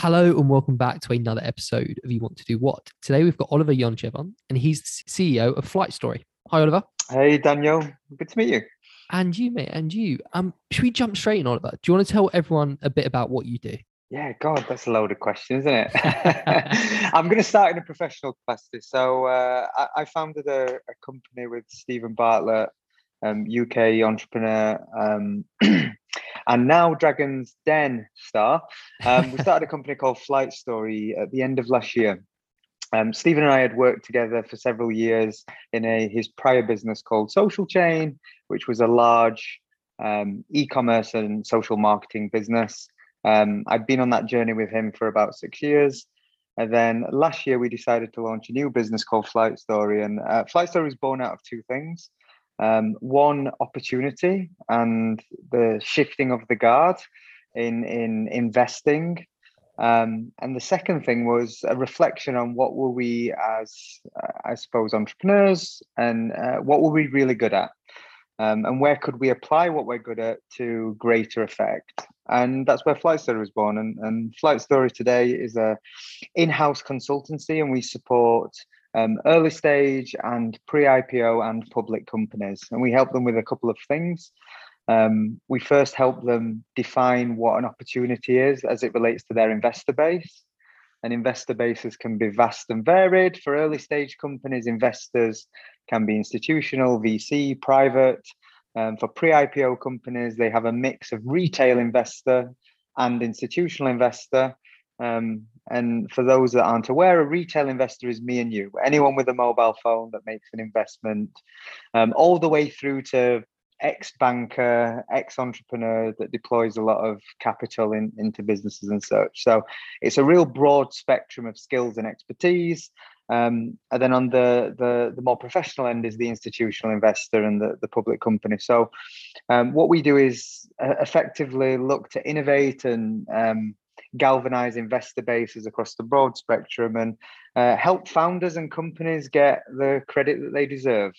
Hello and welcome back to another episode of You Want to Do What. Today we've got Oliver Yonchev on, and he's the CEO of Flight Story. Hi, Oliver. Hey, Daniel. Good to meet you. And you, mate, and you. Um, should we jump straight in, Oliver? Do you want to tell everyone a bit about what you do? Yeah, God, that's a load of questions, isn't it? I'm going to start in a professional capacity. So uh, I, I, founded a, a, company with Steven Bartlett, um, UK entrepreneur. Um, and now Dragon's Den star. Um, we started a company called Flight Story at the end of last year. Um, Steven and I had worked together for several years in a his prior business called Social Chain, which was a large um, e-commerce and social marketing business. Um, I'd been on that journey with him for about six years. And then last year, we decided to launch a new business called Flight Story. And uh, Flight Story was born out of two things um, one opportunity and the shifting of the guard in in investing. Um, and the second thing was a reflection on what were we as uh, i suppose entrepreneurs and uh, what were we really good at? Um, and where could we apply what we're good at to greater effect? And that's where flight story was born. And, and flight story today is a in-house consultancy and we support um, early stage and pre IPO and public companies. And we help them with a couple of things. Um, we first help them define what an opportunity is as it relates to their investor base. And investor bases can be vast and varied. For early stage companies, investors can be institutional, VC, private. Um, for pre IPO companies, they have a mix of retail investor and institutional investor. Um, and for those that aren't aware, a retail investor is me and you, anyone with a mobile phone that makes an investment, um, all the way through to ex banker, ex entrepreneur that deploys a lot of capital in, into businesses and such. So it's a real broad spectrum of skills and expertise. Um, and then on the, the, the more professional end is the institutional investor and the, the public company. So um, what we do is uh, effectively look to innovate and um, galvanize investor bases across the broad spectrum and uh, help founders and companies get the credit that they deserve.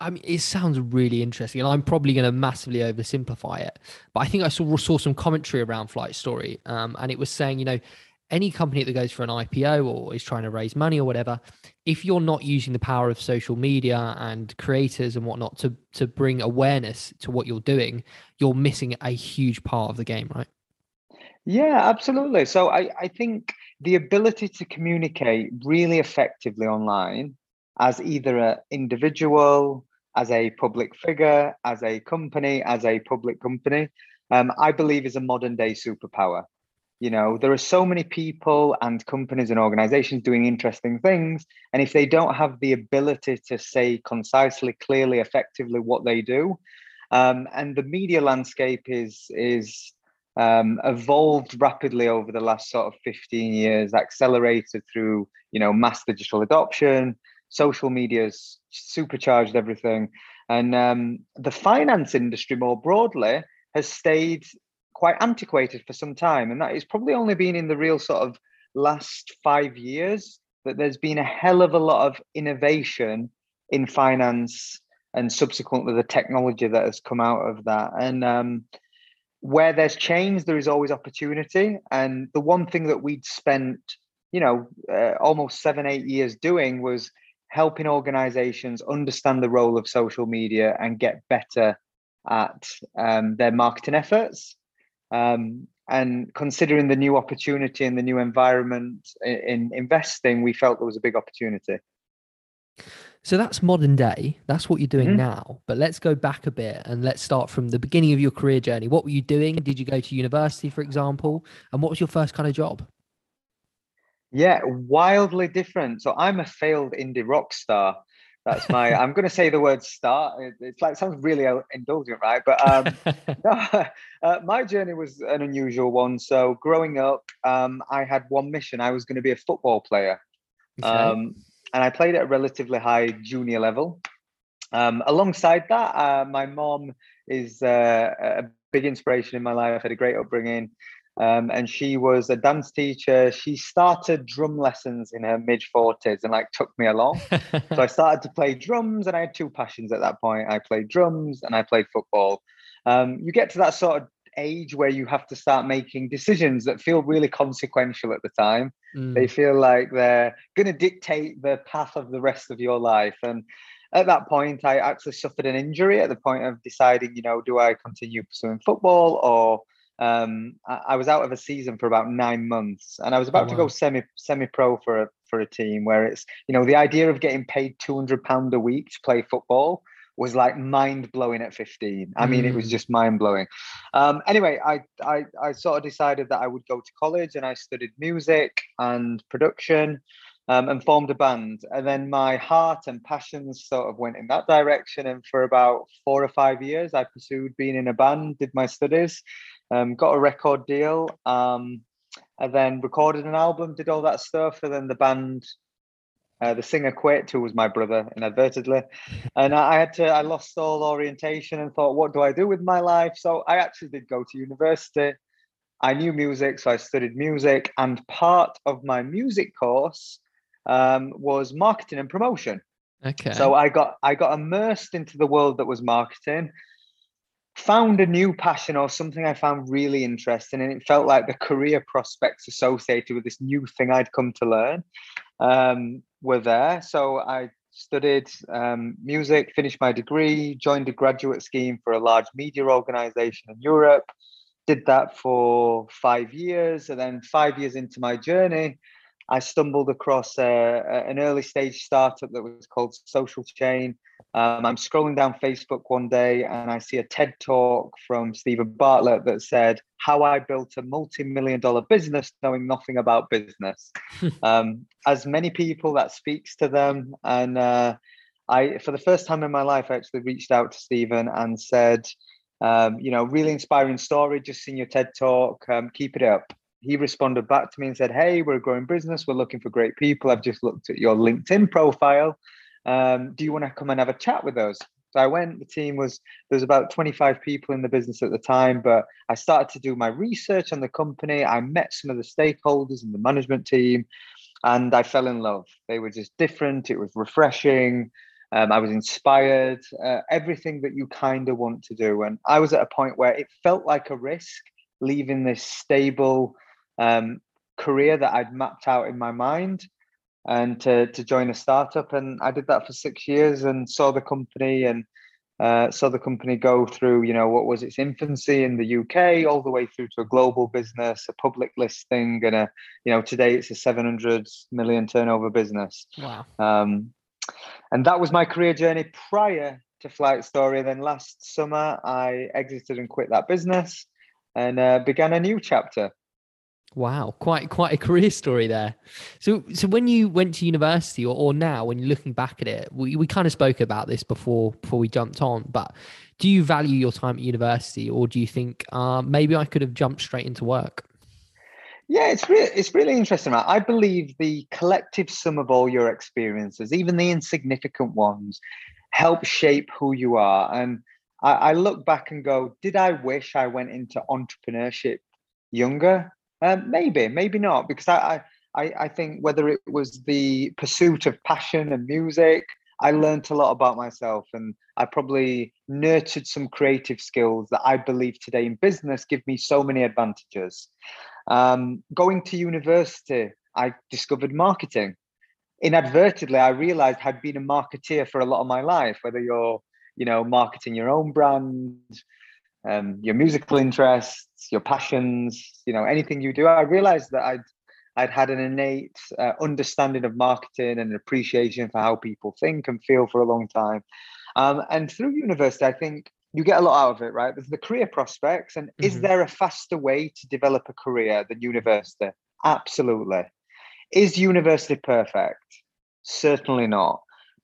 I mean, it sounds really interesting, and I'm probably going to massively oversimplify it. But I think I saw saw some commentary around Flight Story, um, and it was saying, you know, any company that goes for an IPO or is trying to raise money or whatever, if you're not using the power of social media and creators and whatnot to to bring awareness to what you're doing, you're missing a huge part of the game, right? Yeah, absolutely. So I, I think the ability to communicate really effectively online as either an individual, as a public figure, as a company, as a public company, um, I believe is a modern day superpower. You know, there are so many people and companies and organizations doing interesting things. And if they don't have the ability to say concisely, clearly, effectively what they do, um, and the media landscape is is um, evolved rapidly over the last sort of 15 years, accelerated through you know mass digital adoption, social media's supercharged everything, and um, the finance industry more broadly has stayed quite antiquated for some time, and that is probably only been in the real sort of last five years that there's been a hell of a lot of innovation in finance and subsequently the technology that has come out of that and um, where there's change, there is always opportunity. And the one thing that we'd spent, you know, uh, almost seven, eight years doing was helping organizations understand the role of social media and get better at um, their marketing efforts. Um, and considering the new opportunity and the new environment in, in investing, we felt there was a big opportunity. So that's modern day. That's what you're doing mm-hmm. now. But let's go back a bit and let's start from the beginning of your career journey. What were you doing? Did you go to university, for example? And what was your first kind of job? Yeah, wildly different. So I'm a failed indie rock star. That's my. I'm going to say the word star. it's like it sounds really indulgent, right? But um, no, uh, my journey was an unusual one. So growing up, um, I had one mission. I was going to be a football player. Okay. Um, and I played at a relatively high junior level. Um, alongside that, uh, my mom is uh, a big inspiration in my life. I had a great upbringing, um, and she was a dance teacher. She started drum lessons in her mid forties and like took me along. so I started to play drums, and I had two passions at that point. I played drums and I played football. Um, you get to that sort of age where you have to start making decisions that feel really consequential at the time. Mm. They feel like they're going to dictate the path of the rest of your life. And at that point, I actually suffered an injury at the point of deciding, you know, do I continue pursuing football or um, I, I, was out of a season for about nine months, and I was about oh, wow. to go semi semi pro for a for a team where it's you know the idea of getting paid two hundred pound a week to play football was like mind blowing at 15. I mean, mm. it was mm. just mind blowing. Um, anyway, I, I, I sort of decided that I would go to college and I studied music and production um, and formed a band. And then my heart and passions sort of went in that direction. And for about four or five years, I pursued being in a band, did my studies, um, got a record deal. Um, and then recorded an album, did all that stuff, and then the band uh, the singer quit, who was my brother, inadvertently, and I, I had to. I lost all orientation and thought, what do I do with my life? So I actually did go to university. I knew music, so I studied music, and part of my music course um, was marketing and promotion. Okay. So I got I got immersed into the world that was marketing, found a new passion or something I found really interesting, and it felt like the career prospects associated with this new thing I'd come to learn. Um, were there. So I studied um, music, finished my degree, joined a graduate scheme for a large media organization in Europe, did that for five years. And then, five years into my journey, I stumbled across an early stage startup that was called Social Chain. Um, I'm scrolling down Facebook one day and I see a TED talk from Steven Bartlett that said, How I built a multi million dollar business knowing nothing about business. um, as many people, that speaks to them. And uh, I, for the first time in my life, I actually reached out to Steven and said, um, You know, really inspiring story, just seen your TED talk, um, keep it up he responded back to me and said, Hey, we're a growing business. We're looking for great people. I've just looked at your LinkedIn profile. Um, do you want to come and have a chat with us? So I went, the team was, there was about 25 people in the business at the time, but I started to do my research on the company. I met some of the stakeholders and the management team and I fell in love. They were just different. It was refreshing. Um, I was inspired, uh, everything that you kind of want to do. And I was at a point where it felt like a risk leaving this stable, um, career that I'd mapped out in my mind and to, to join a startup. And I did that for six years and saw the company and uh, saw the company go through, you know, what was its infancy in the UK, all the way through to a global business, a public listing, and a, you know, today it's a 700 million turnover business. Wow. Um, and that was my career journey prior to Flight Story. Then last summer, I exited and quit that business and uh, began a new chapter. Wow, quite quite a career story there. So so when you went to university or, or now when you're looking back at it, we, we kind of spoke about this before before we jumped on, but do you value your time at university or do you think uh, maybe I could have jumped straight into work? Yeah, it's really it's really interesting. I believe the collective sum of all your experiences, even the insignificant ones, help shape who you are. And I, I look back and go, did I wish I went into entrepreneurship younger? Um, maybe, maybe not, because I, I, I think whether it was the pursuit of passion and music, I learned a lot about myself and I probably nurtured some creative skills that I believe today in business give me so many advantages. Um, going to university, I discovered marketing. Inadvertently, I realized I'd been a marketeer for a lot of my life, whether you're you know, marketing your own brand, um, your musical interests, your passions, you know, anything you do. I realized that I'd I'd had an innate uh, understanding of marketing and appreciation for how people think and feel for a long time. Um, and through university, I think you get a lot out of it, right? There's the career prospects, and mm-hmm. is there a faster way to develop a career than university? Absolutely. Is university perfect? Certainly not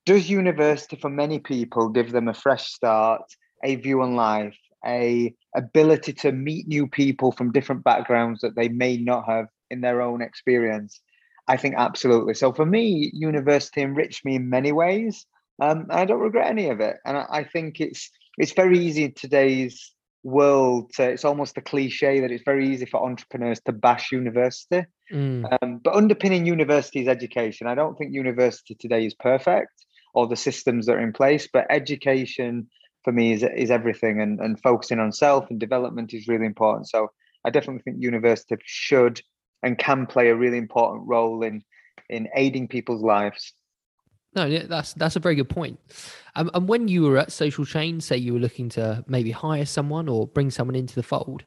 does university for many people give them a fresh start a view on life a ability to meet new people from different backgrounds that they may not have in their own experience. I think absolutely. So for me university enriched me in many ways um, i don't regret any of it. And I, I think it's it's very easy in today's world to, it's almost a cliche that it's very easy for entrepreneurs to bash university. Mm. um, but underpinning university is education i don't think university today is perfect or the systems that are in place, but education for me is is everything, and and focusing on self and development is really important. So I definitely think university should and can play a really important role in in aiding people's lives. No, that's that's a very good point. Um, and when you were at Social Chain, say you were looking to maybe hire someone or bring someone into the fold,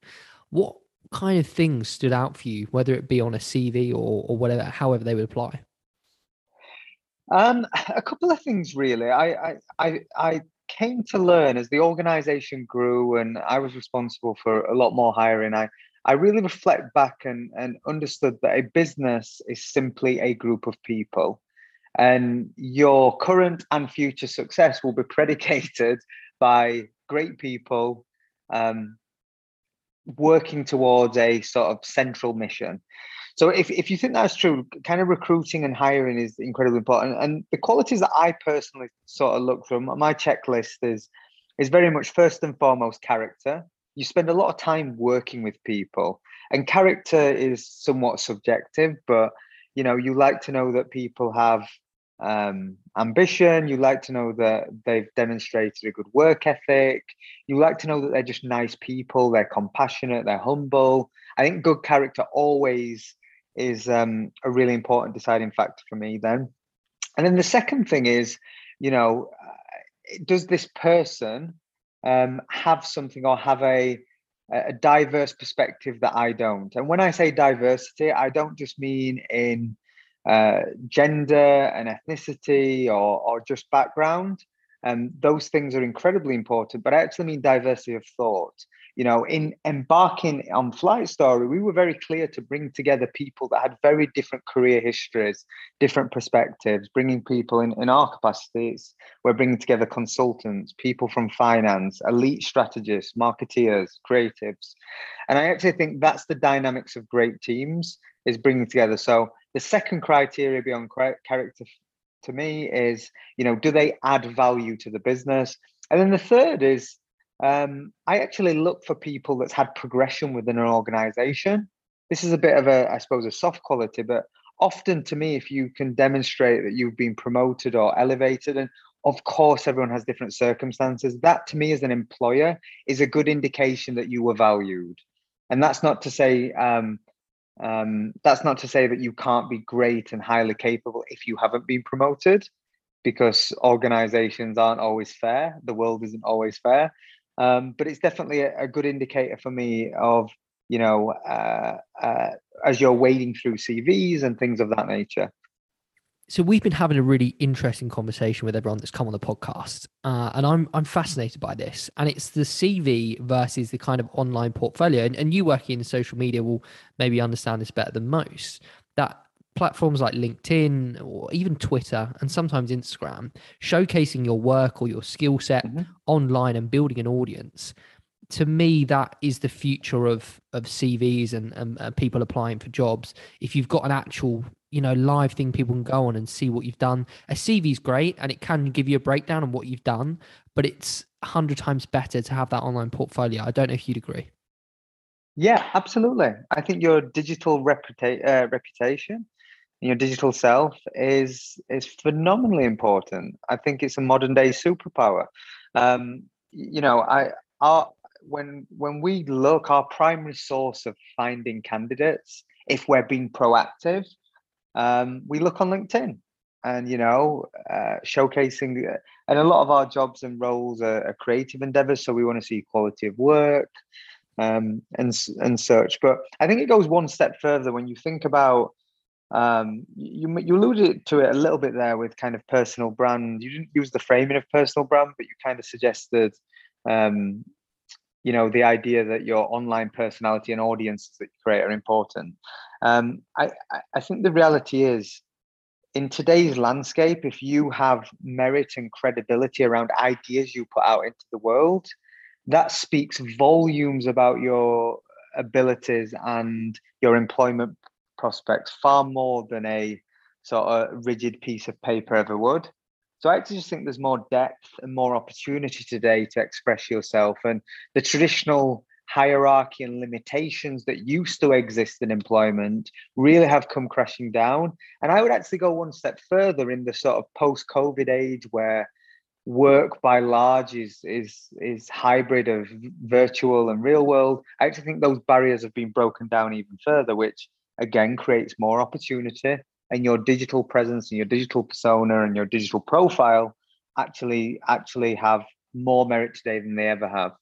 what kind of things stood out for you, whether it be on a CV or or whatever, however they would apply? Um, a couple of things really. I I I, I came to learn as the organization grew and I was responsible for a lot more hiring. I I really reflect back and, and understood that a business is simply a group of people. And your current and future success will be predicated by great people um, working towards a sort of central mission. So if, if you think that's true, kind of recruiting and hiring is incredibly important. And the qualities that I personally sort of look for, my checklist is is very much first and foremost character. You spend a lot of time working with people, and character is somewhat subjective, but you know, you like to know that people have um, ambition. You like to know that they've demonstrated a good work ethic. You like to know that they're just nice people. They're compassionate. They're humble. I think good character always is um, a really important deciding factor for me. Then, and then the second thing is, you know, uh, does this person um, have something or have a a diverse perspective that I don't? And when I say diversity, I don't just mean in uh, gender and ethnicity or, or just background. And um, those things are incredibly important, but I actually mean diversity of thought. You know, in embarking on Flight Story, we were very clear to bring together people that had very different career histories, different perspectives, bringing people in, in our capacities. We're bringing together consultants, people from finance, elite strategists, marketeers, creatives. And I actually think that's the dynamics of great teams is bringing together. So the second criteria beyond character to me is, you know, do they add value to the business? And then the third is, um, I actually look for people that's had progression within an organization. This is a bit of a, I suppose, a soft quality, but often to me, if you can demonstrate that you've been promoted or elevated, and of course, everyone has different circumstances, that to me as an employer is a good indication that you were valued. And that's not to say, um, um, that's not to say that you can't be great and highly capable if you haven't been promoted, because organizations aren't always fair. The world isn't always fair. Um, but it's definitely a, a, good indicator for me of, you know, uh, uh, as you're wading through CVs and things of that nature so we've been having a really interesting conversation with everyone that's come on the podcast, uh, and I'm I'm fascinated by this. And it's the CV versus the kind of online portfolio. And, and you working in social media will maybe understand this better than most. That platforms like LinkedIn or even Twitter and sometimes Instagram showcasing your work or your skill set mm-hmm. online and building an audience. To me, that is the future of of CVs and, and, and people applying for jobs. If you've got an actual you know live thing people can go on and see what you've done a cv is great and it can give you a breakdown on what you've done but it's 100 times better to have that online portfolio i don't know if you'd agree yeah absolutely i think your digital reputa- uh, reputation your digital self is is phenomenally important. I think it's a modern day superpower. Um you know i our when when we look our primary source of finding candidates if we're being proactive um, we look on LinkedIn and you know uh, showcasing uh, and a lot of our jobs and roles are, are creative endeavors so we want to see quality of work um, and and such. But i think it goes one step further when you think about um, you you alluded to it a little bit there with kind of personal brand. You didn't use the framing of personal brand but you kind of suggested um, you know the idea that your online personality and audiences that you create are important. Um, I, I think the reality is in today's landscape if you have merit and credibility around ideas you put out into the world that speaks volumes about your abilities and your employment prospects far more than a sort of rigid piece of paper ever would so I actually just think there's more depth and more opportunity today to express yourself. And the traditional hierarchy and limitations that used to exist in employment really have come crashing down. And I would actually go one step further in the sort of post COVID age where work by large is is is hybrid of virtual and real world. I actually think those barriers have been broken down even further, which again creates more opportunity and your digital presence and your digital persona and your digital profile actually actually have more merit today than they ever have.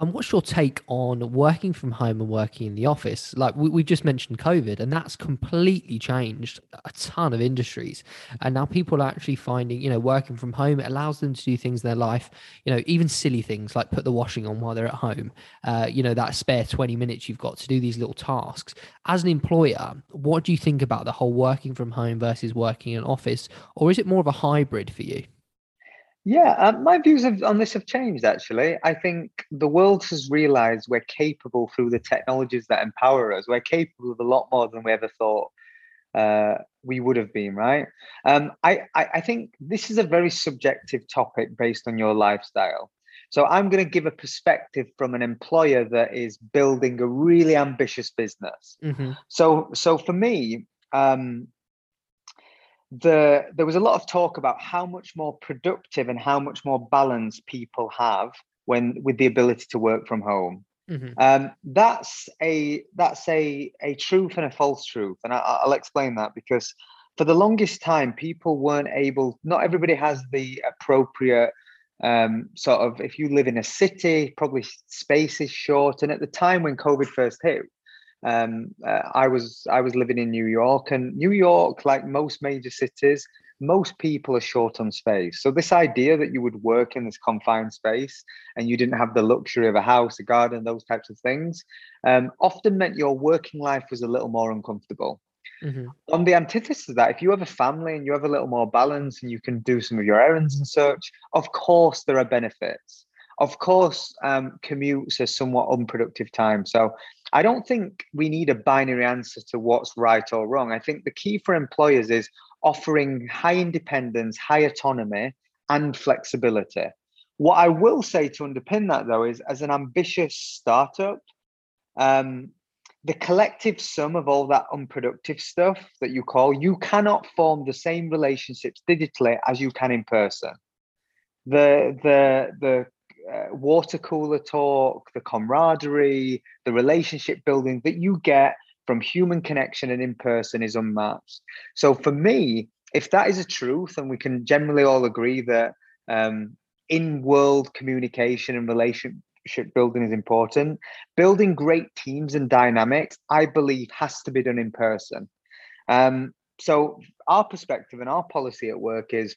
And what's your take on working from home and working in the office? Like we, we just mentioned COVID, and that's completely changed a ton of industries. And now people are actually finding, you know, working from home, it allows them to do things in their life, you know, even silly things like put the washing on while they're at home. Uh, you know, that spare 20 minutes you've got to do these little tasks. As an employer, what do you think about the whole working from home versus working in an office? Or is it more of a hybrid for you? Yeah, um, my views of, on this have changed actually. I think the world has realized we're capable through the technologies that empower us. We're capable of a lot more than we ever thought uh, we would have been, right? Um, I, I, I think this is a very subjective topic based on your lifestyle. So I'm going to give a perspective from an employer that is building a really ambitious business. Mm-hmm. So, so for me, um, the there was a lot of talk about how much more productive and how much more balance people have when with the ability to work from home. Mm-hmm. Um, that's a that's a a truth and a false truth, and I, will explain that because for the longest time people weren't able. Not everybody has the appropriate um, sort of. If you live in a city, probably space is short, and at the time when COVID first hit, um, uh, I was I was living in New York, and New York, like most major cities, most people are short on space. So this idea that you would work in this confined space and you didn't have the luxury of a house, a garden, those types of things, um, often meant your working life was a little more uncomfortable. Mm-hmm. On the antithesis of that, if you have a family and you have a little more balance and you can do some of your errands and such, of course there are benefits. Of course, um, commutes are somewhat unproductive time. So I don't think we need a binary answer to what's right or wrong. I think the key for employers is offering high independence, high autonomy, and flexibility. What I will say to underpin that, though, is as an ambitious startup, um, the collective sum of all that unproductive stuff that you call, you cannot form the same relationships digitally as you can in person. The the the uh, water cooler talk, the camaraderie, the relationship building that you get from human connection and in person is unmatched. So for me, if that is a truth, and we can generally all agree that um, in world communication and relationship building is important, building great teams and dynamics, I believe, has to be done in person. Um, so our perspective and our policy at work is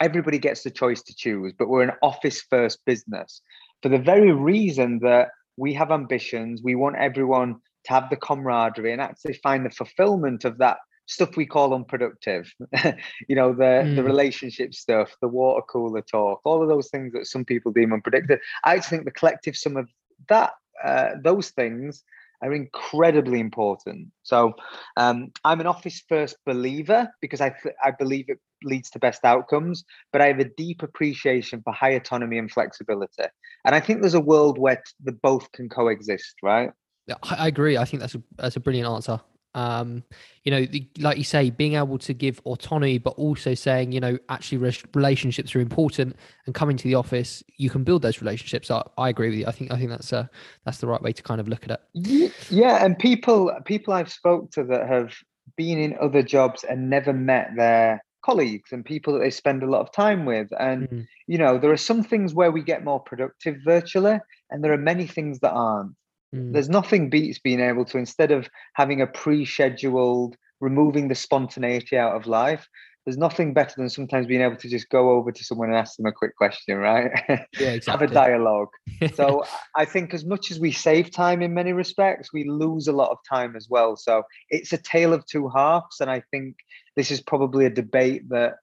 everybody gets the choice to choose, but we're an office first business for the very reason that we have ambitions. We want everyone to have the camaraderie and actually find the fulfillment of that stuff we call unproductive. you know, the mm. the relationship stuff, the water cooler talk, all of those things that some people deem unproductive. I just think the collective sum of that uh, those things are incredibly important. So um, I'm an office first believer because I th- I believe it leads to best outcomes, but I have a deep appreciation for high autonomy and flexibility. And I think there's a world where the both can coexist, right? Yeah, I agree. I think that's a that's a brilliant answer um, you know the, like you say being able to give autonomy but also saying you know actually re- relationships are important and coming to the office you can build those relationships. I, I agree with you. I think i think that's uh that's the right way to kind of look at it. Yeah and people people i've spoke to that have been in other jobs and never met their colleagues and people that they spend a lot of time with. And mm. you know there are some things where we get more productive virtually and there are many things that aren't Mm. There's nothing beats being able to, instead of having a pre scheduled, removing the spontaneity out of life, there's nothing better than sometimes being able to just go over to someone and ask them a quick question, right? Yeah, exactly. Have a dialogue. so I think as much as we save time in many respects, we lose a lot of time as well. So it's a tale of two halves. And I think this is probably a debate that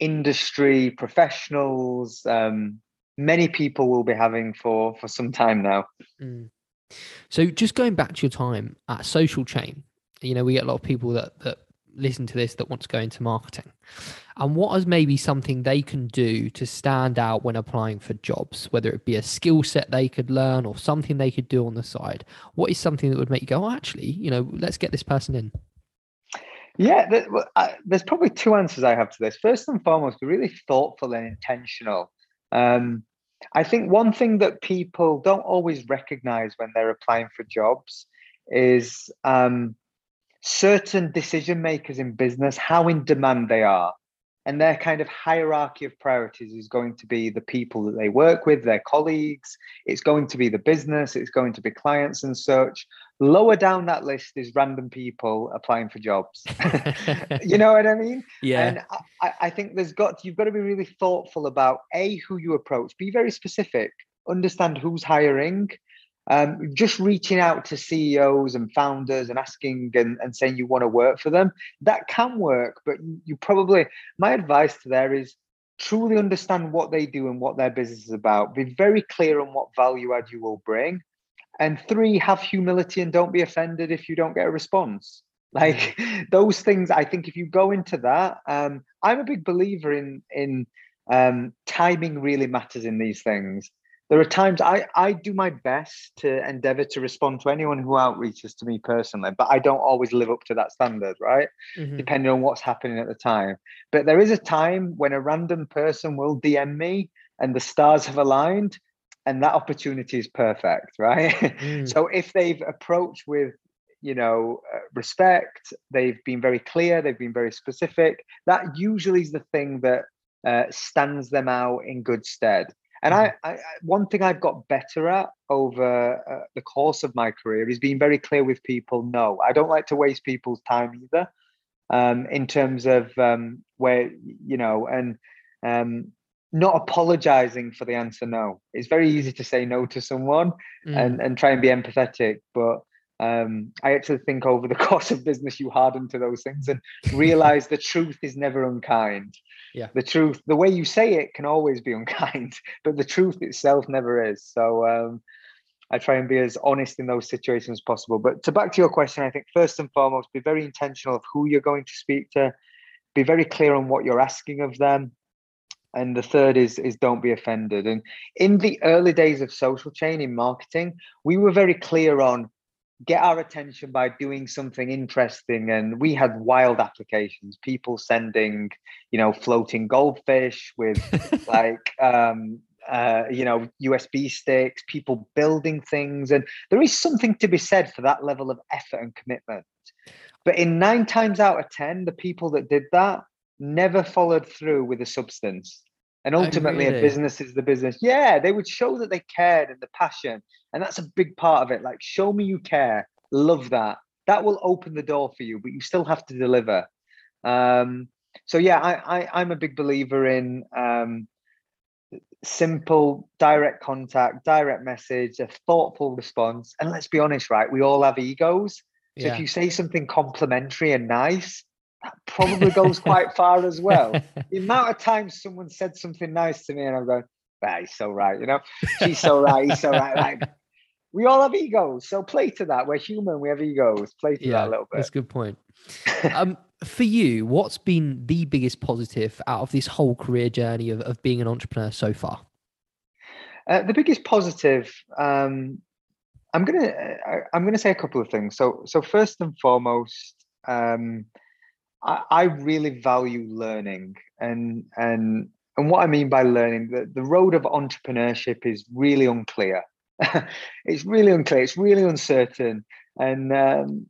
industry professionals, um, many people will be having for for some time now. Mm. So just going back to your time at Social Chain, you know, we get a lot of people that that listen to this that want to go into marketing. And what is maybe something they can do to stand out when applying for jobs, whether it be a skill set they could learn or something they could do on the side? What is something that would make you go, oh, actually, you know, let's get this person in? Yeah, there's probably two answers I have to this. First and foremost, be really thoughtful and intentional. Um, I think one thing that people don't always recognize when they're applying for jobs is um, certain decision makers in business, how in demand they are. And their kind of hierarchy of priorities is going to be the people that they work with, their colleagues, it's going to be the business, it's going to be clients and such. Lower down that list is random people applying for jobs. you know what I mean? Yeah. And I, I think there's got you've got to be really thoughtful about a who you approach. Be very specific. Understand who's hiring um, just reaching out to CEOs and founders and asking and, and saying you want to work for them, that can work. But you probably, my advice to there is truly understand what they do and what their business is about. Be very clear on what value add you will bring. And three, have humility and don't be offended if you don't get a response. Like those things, I think if you go into that, um, I'm a big believer in in um, timing really matters in these things there are times I, I do my best to endeavor to respond to anyone who outreaches to me personally, but I don't always live up to that standard, right? Mm-hmm. Depending on what's happening at the time. But there is a time when a random person will DM me and the stars have aligned and that opportunity is perfect, right? Mm. so if they've approached with you know uh, respect they've been very clear they've been very specific that usually is the thing that uh, stands them out in good stead and I, mm-hmm. I, one thing I've got better at over uh, the course of my career is being very clear with people. No, I don't like to waste people's time either. Um, in terms of um, where you know, and um, not apologizing for the answer no. It's very easy to say no to someone mm. and and try and be empathetic, but um, I actually think over the course of business, you harden to those things and realize the truth is never unkind. Yeah. The truth, the way you say it can always be unkind, but the truth itself never is. So um, I try and be as honest in those situations as possible. But to back to your question, I think first and foremost, be very intentional of who you're going to speak to, be very clear on what you're asking of them. And the third is is don't be offended. And in the early days of social chain in marketing, we were very clear on get our attention by doing something interesting. And we had wild applications people sending you know floating goldfish with like um uh, you know usb sticks people building things. And there is something to be said for that level of effort and commitment. But in nine times out of ten the people that did that never followed through with a substance and oh, ultimately, really? a business is the business. Yeah, they would show that they cared and the passion. And that's a big part of it. Like, show me you care. Love that. That will open the door for you, but you still have to deliver. Um, so yeah, I, I I'm a big believer in um, simple, direct contact, direct message, a thoughtful response. And let's be honest, right? We all have egos. So yeah. if you say something complimentary and nice, that probably goes quite far as well. the amount of times someone said something nice to me and I'm going, ah, he's so right, you know, she's so right, he's so right. Like, we all have egos, so play to that. We're human, we have egos. Play to yeah, that a little bit. That's a good point. um, for you, what's been the biggest positive out of this whole career journey of, of being an entrepreneur so far? Uh, the biggest positive, um, I'm gonna, uh, I'm gonna say a couple of things. So, so first and foremost, um, I, I really value learning and and and what I mean by learning, the, the road of entrepreneurship is really unclear. it's really unclear. It's really uncertain. And um,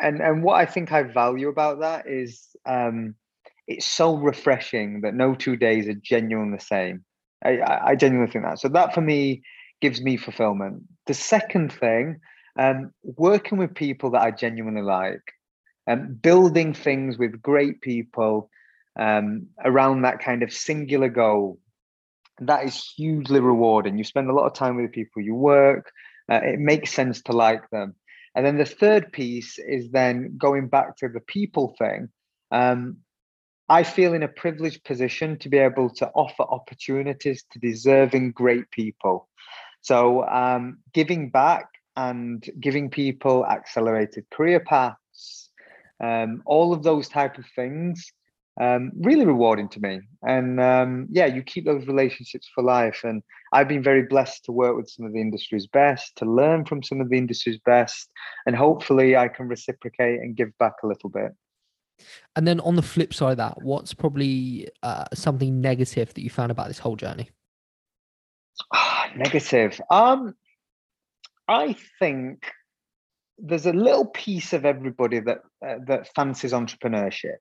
and and what I think I value about that is um, it's so refreshing that no two days are genuinely the same. I, I genuinely think that. So that for me gives me fulfillment. The second thing, um, working with people that I genuinely like um, building things with great people um, around that kind of singular goal. That is hugely rewarding. You spend a lot of time with the people you work uh, it makes sense to like them. And then the third piece is then going back to the people thing. Um, i feel in a privileged position to be able to offer opportunities to deserving great people. So um, giving back and giving people accelerated career paths um, all of those type of things um, really rewarding to me and um, yeah you keep those relationships for life and i've been very blessed to work with some of the industry's best to learn from some of the industry's best and hopefully i can reciprocate and give back a little bit And then on the flip side of that, what's probably uh, something negative that you found about this whole journey? Ah, negative. Um, I think there's a little piece of everybody that uh, that fancies entrepreneurship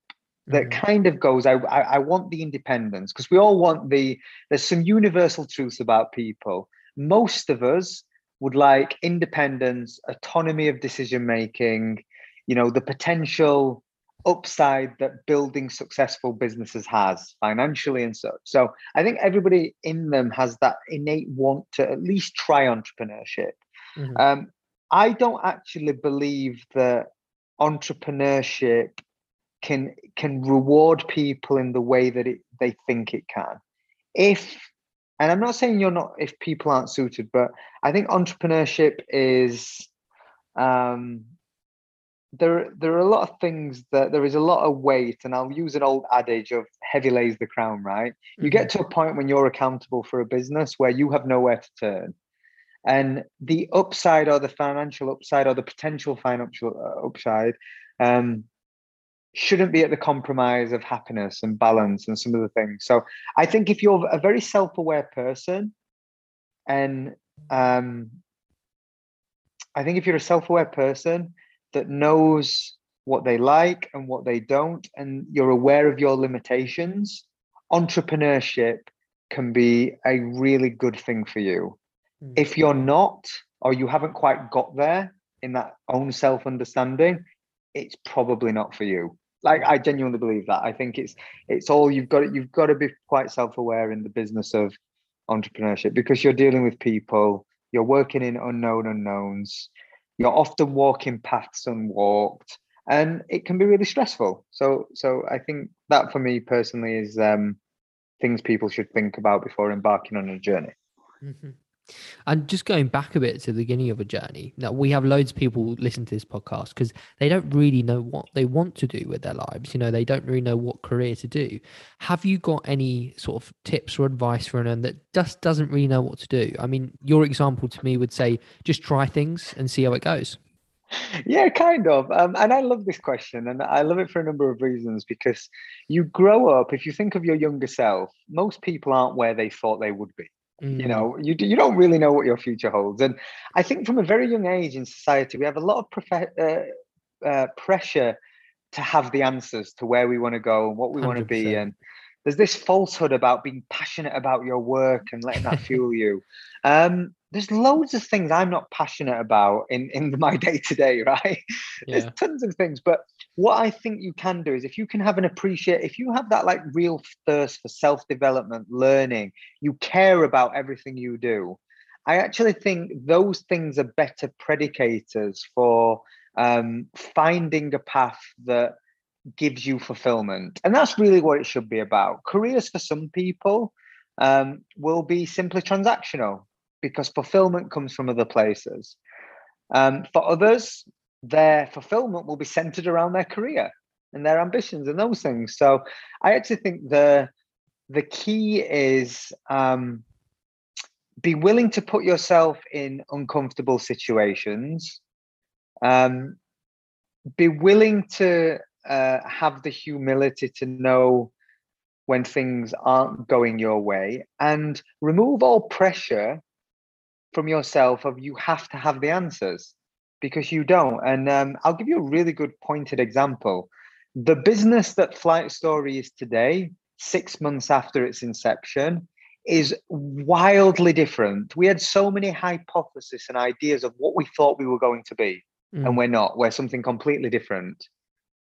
that mm-hmm. kind of goes I, I, I want the independence because we all want the there's some universal truths about people most of us would like independence autonomy of decision making you know the potential upside that building successful businesses has financially and such so i think everybody in them has that innate want to at least try entrepreneurship mm-hmm. um, i don't actually believe that entrepreneurship can can reward people in the way that it, they think it can if and i'm not saying you're not if people aren't suited but i think entrepreneurship is um there there are a lot of things that there is a lot of weight and i'll use an old adage of heavy lays the crown right mm-hmm. you get mm-hmm. to a point when you're accountable for a business where you have nowhere to turn and the upside or the financial upside or the potential financial uh, upside um, shouldn't be at the compromise of happiness and balance and some of the things. So I think if you're a very self-aware person, and um, I think if you're a self-aware person that knows what they like and what they don't, and you're aware of your limitations, entrepreneurship can be a really good thing for you. Mm-hmm. If you're not, or you haven't quite got there in that own self understanding, it's probably not for you like I genuinely believe that. I think it's it's all you've got. You've got to be quite self-aware in the business of entrepreneurship because you're dealing with people. You're working in unknown unknowns. You're often walking paths unwalked, and it can be really stressful. So, so I think that for me personally is um, things people should think about before embarking on a journey. Mm-hmm. And just going back a bit to the beginning of a journey, now we have loads of people listen to this podcast because they don't really know what they want to do with their lives. You know, they don't really know what career to do. Have you got any sort of tips or advice for anyone that just doesn't really know what to do? I mean, your example to me would say just try things and see how it goes. Yeah, kind of. Um, and I love this question, and I love it for a number of reasons because you grow up, if you think of your younger self, most people aren't where they thought they would be. Mm. You know, you you don't really know what your future holds, and I think from a very young age in society, we have a lot of prof- uh, uh, pressure to have the answers to where we want to go and what we want to be, and there's this falsehood about being passionate about your work and letting that fuel you. Um, there's loads of things I'm not passionate about in in my day to day, right? Yeah. There's tons of things, but what I think you can do is if you can have an appreciate, if you have that like real thirst for self development, learning, you care about everything you do. I actually think those things are better predicators for um, finding a path that gives you fulfillment, and that's really what it should be about. Careers for some people um, will be simply transactional because fulfillment comes from other places. Um, for others, their fulfillment will be centered around their career and their ambitions and those things. So I actually think the the key is um, be willing to put yourself in uncomfortable situations. Um, be willing to uh, have the humility to know when things aren't going your way and remove all pressure from yourself of you have to have the answers because you don't. And um, I'll give you a really good pointed example. The business that Flight Story is today, six months after its inception, is wildly different. We had so many hypotheses and ideas of what we thought we were going to be, mm. and we're not. We're something completely different.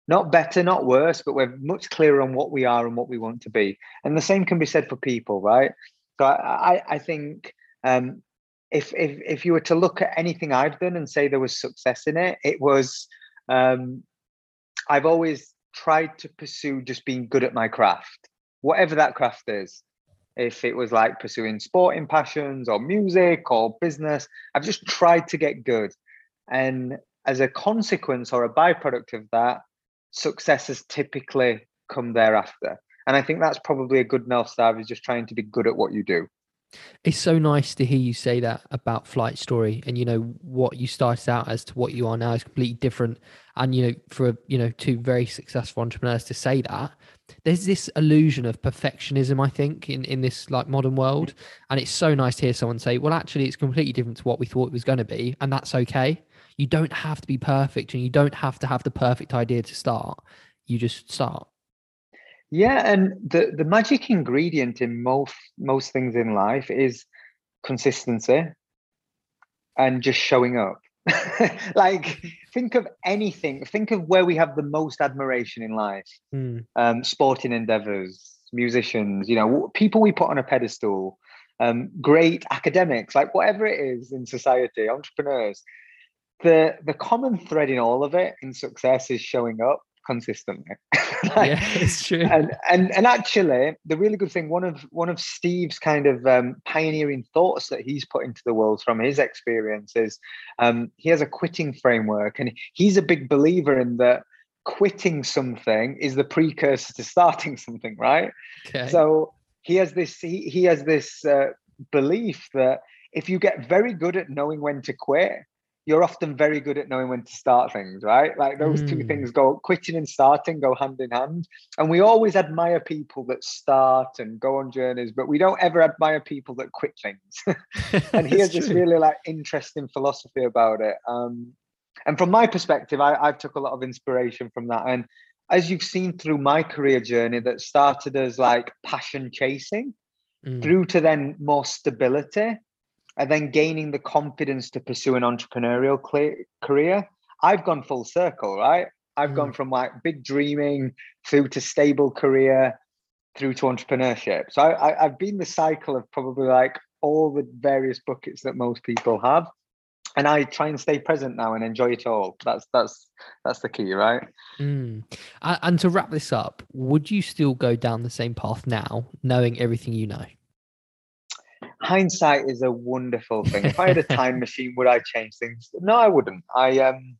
Not better, not worse, but we're much clearer on what we are and what we want to be. And the same can be said for people, right? So I, I, I think um, if if if you were to look at anything I've done and say there was success in it, it was um, I've always tried to pursue just being good at my craft, whatever that craft is. If it was like pursuing sporting passions or music or business, I've just tried to get good. And as a consequence or a byproduct of that, success has typically come thereafter. And I think that's probably a good North Star is just trying to be good at what you do. It's so nice to hear you say that about Flight Story, and you know what you started out as to what you are now is completely different. And you know, for you know two very successful entrepreneurs to say that, there's this illusion of perfectionism, I think, in in this like modern world, and it's so nice to hear someone say, "Well, actually, it's completely different to what we thought it was going to be, and that's okay." You don't have to be perfect, and you don't have to have the perfect idea to start. You just start. Yeah, and the the magic ingredient in most most things in life is consistency and just showing up. like think of anything. Think of where we have the most admiration in life. Mm. Um, sporting endeavors, musicians. You know, people we put on a pedestal. Um, great academics, like whatever it is in society, entrepreneurs. The the common thread in all of it in success is showing up consistently. like, yeah, it's true. And, and and actually, the really good thing, one of one of Steve's kind of um, pioneering thoughts that he's put into the world from his experiences, um, he has a quitting framework, and he's a big believer in that quitting something is the precursor to starting something, right? Okay. So he has this he, he has this uh, belief that if you get very good at knowing when to quit you're often very good at knowing when to start things, right? Like those mm. two things go quitting and starting go hand in hand. And we always admire people that start and go on journeys, but we don't ever admire people that quit things. and he has this really like interesting philosophy about it. Um, and from my perspective, I, I took a lot of inspiration from that. And as you've seen through my career journey, that started as like passion chasing mm. through to then more stability and then gaining the confidence to pursue an entrepreneurial career, I've gone full circle, right? I've mm. gone from like big dreaming through to stable career through to entrepreneurship. So I, have been the cycle of probably like all the various buckets that most people have. And I try and stay present now and enjoy it all. That's that's that's the key, right? Mm. And to wrap this up, would you still go down the same path now, knowing everything you know? Hindsight is a wonderful thing. If I had a time machine, would I change things? No, I wouldn't. I um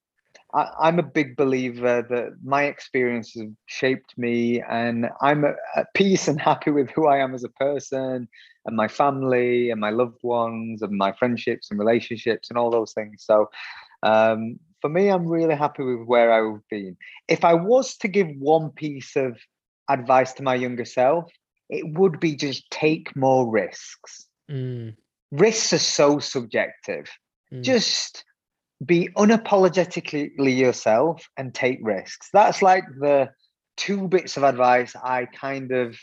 I, am a big believer that my experiences have shaped me and I'm at peace and happy with who I am as a person and my family and my loved ones and my friendships and relationships and all those things. So um, for me, I'm really happy with where I've been. If I was to give one piece of advice to my younger self, it would be just take more risks. Mm. Risks are so subjective. Mm. Just be unapologetically yourself and take risks. That's like the two bits of advice I kind of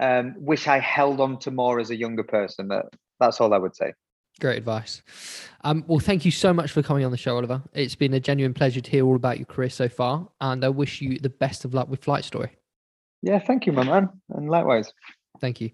um, wish I held on to more as a younger person. That that's all I would say. Great advice. Um, well, thank you so much for coming on the show, Oliver. It's been a genuine pleasure to hear all about your career so far, and I wish you the best of luck with Flight Story. Yeah, thank you, my man, and likewise. Thank you.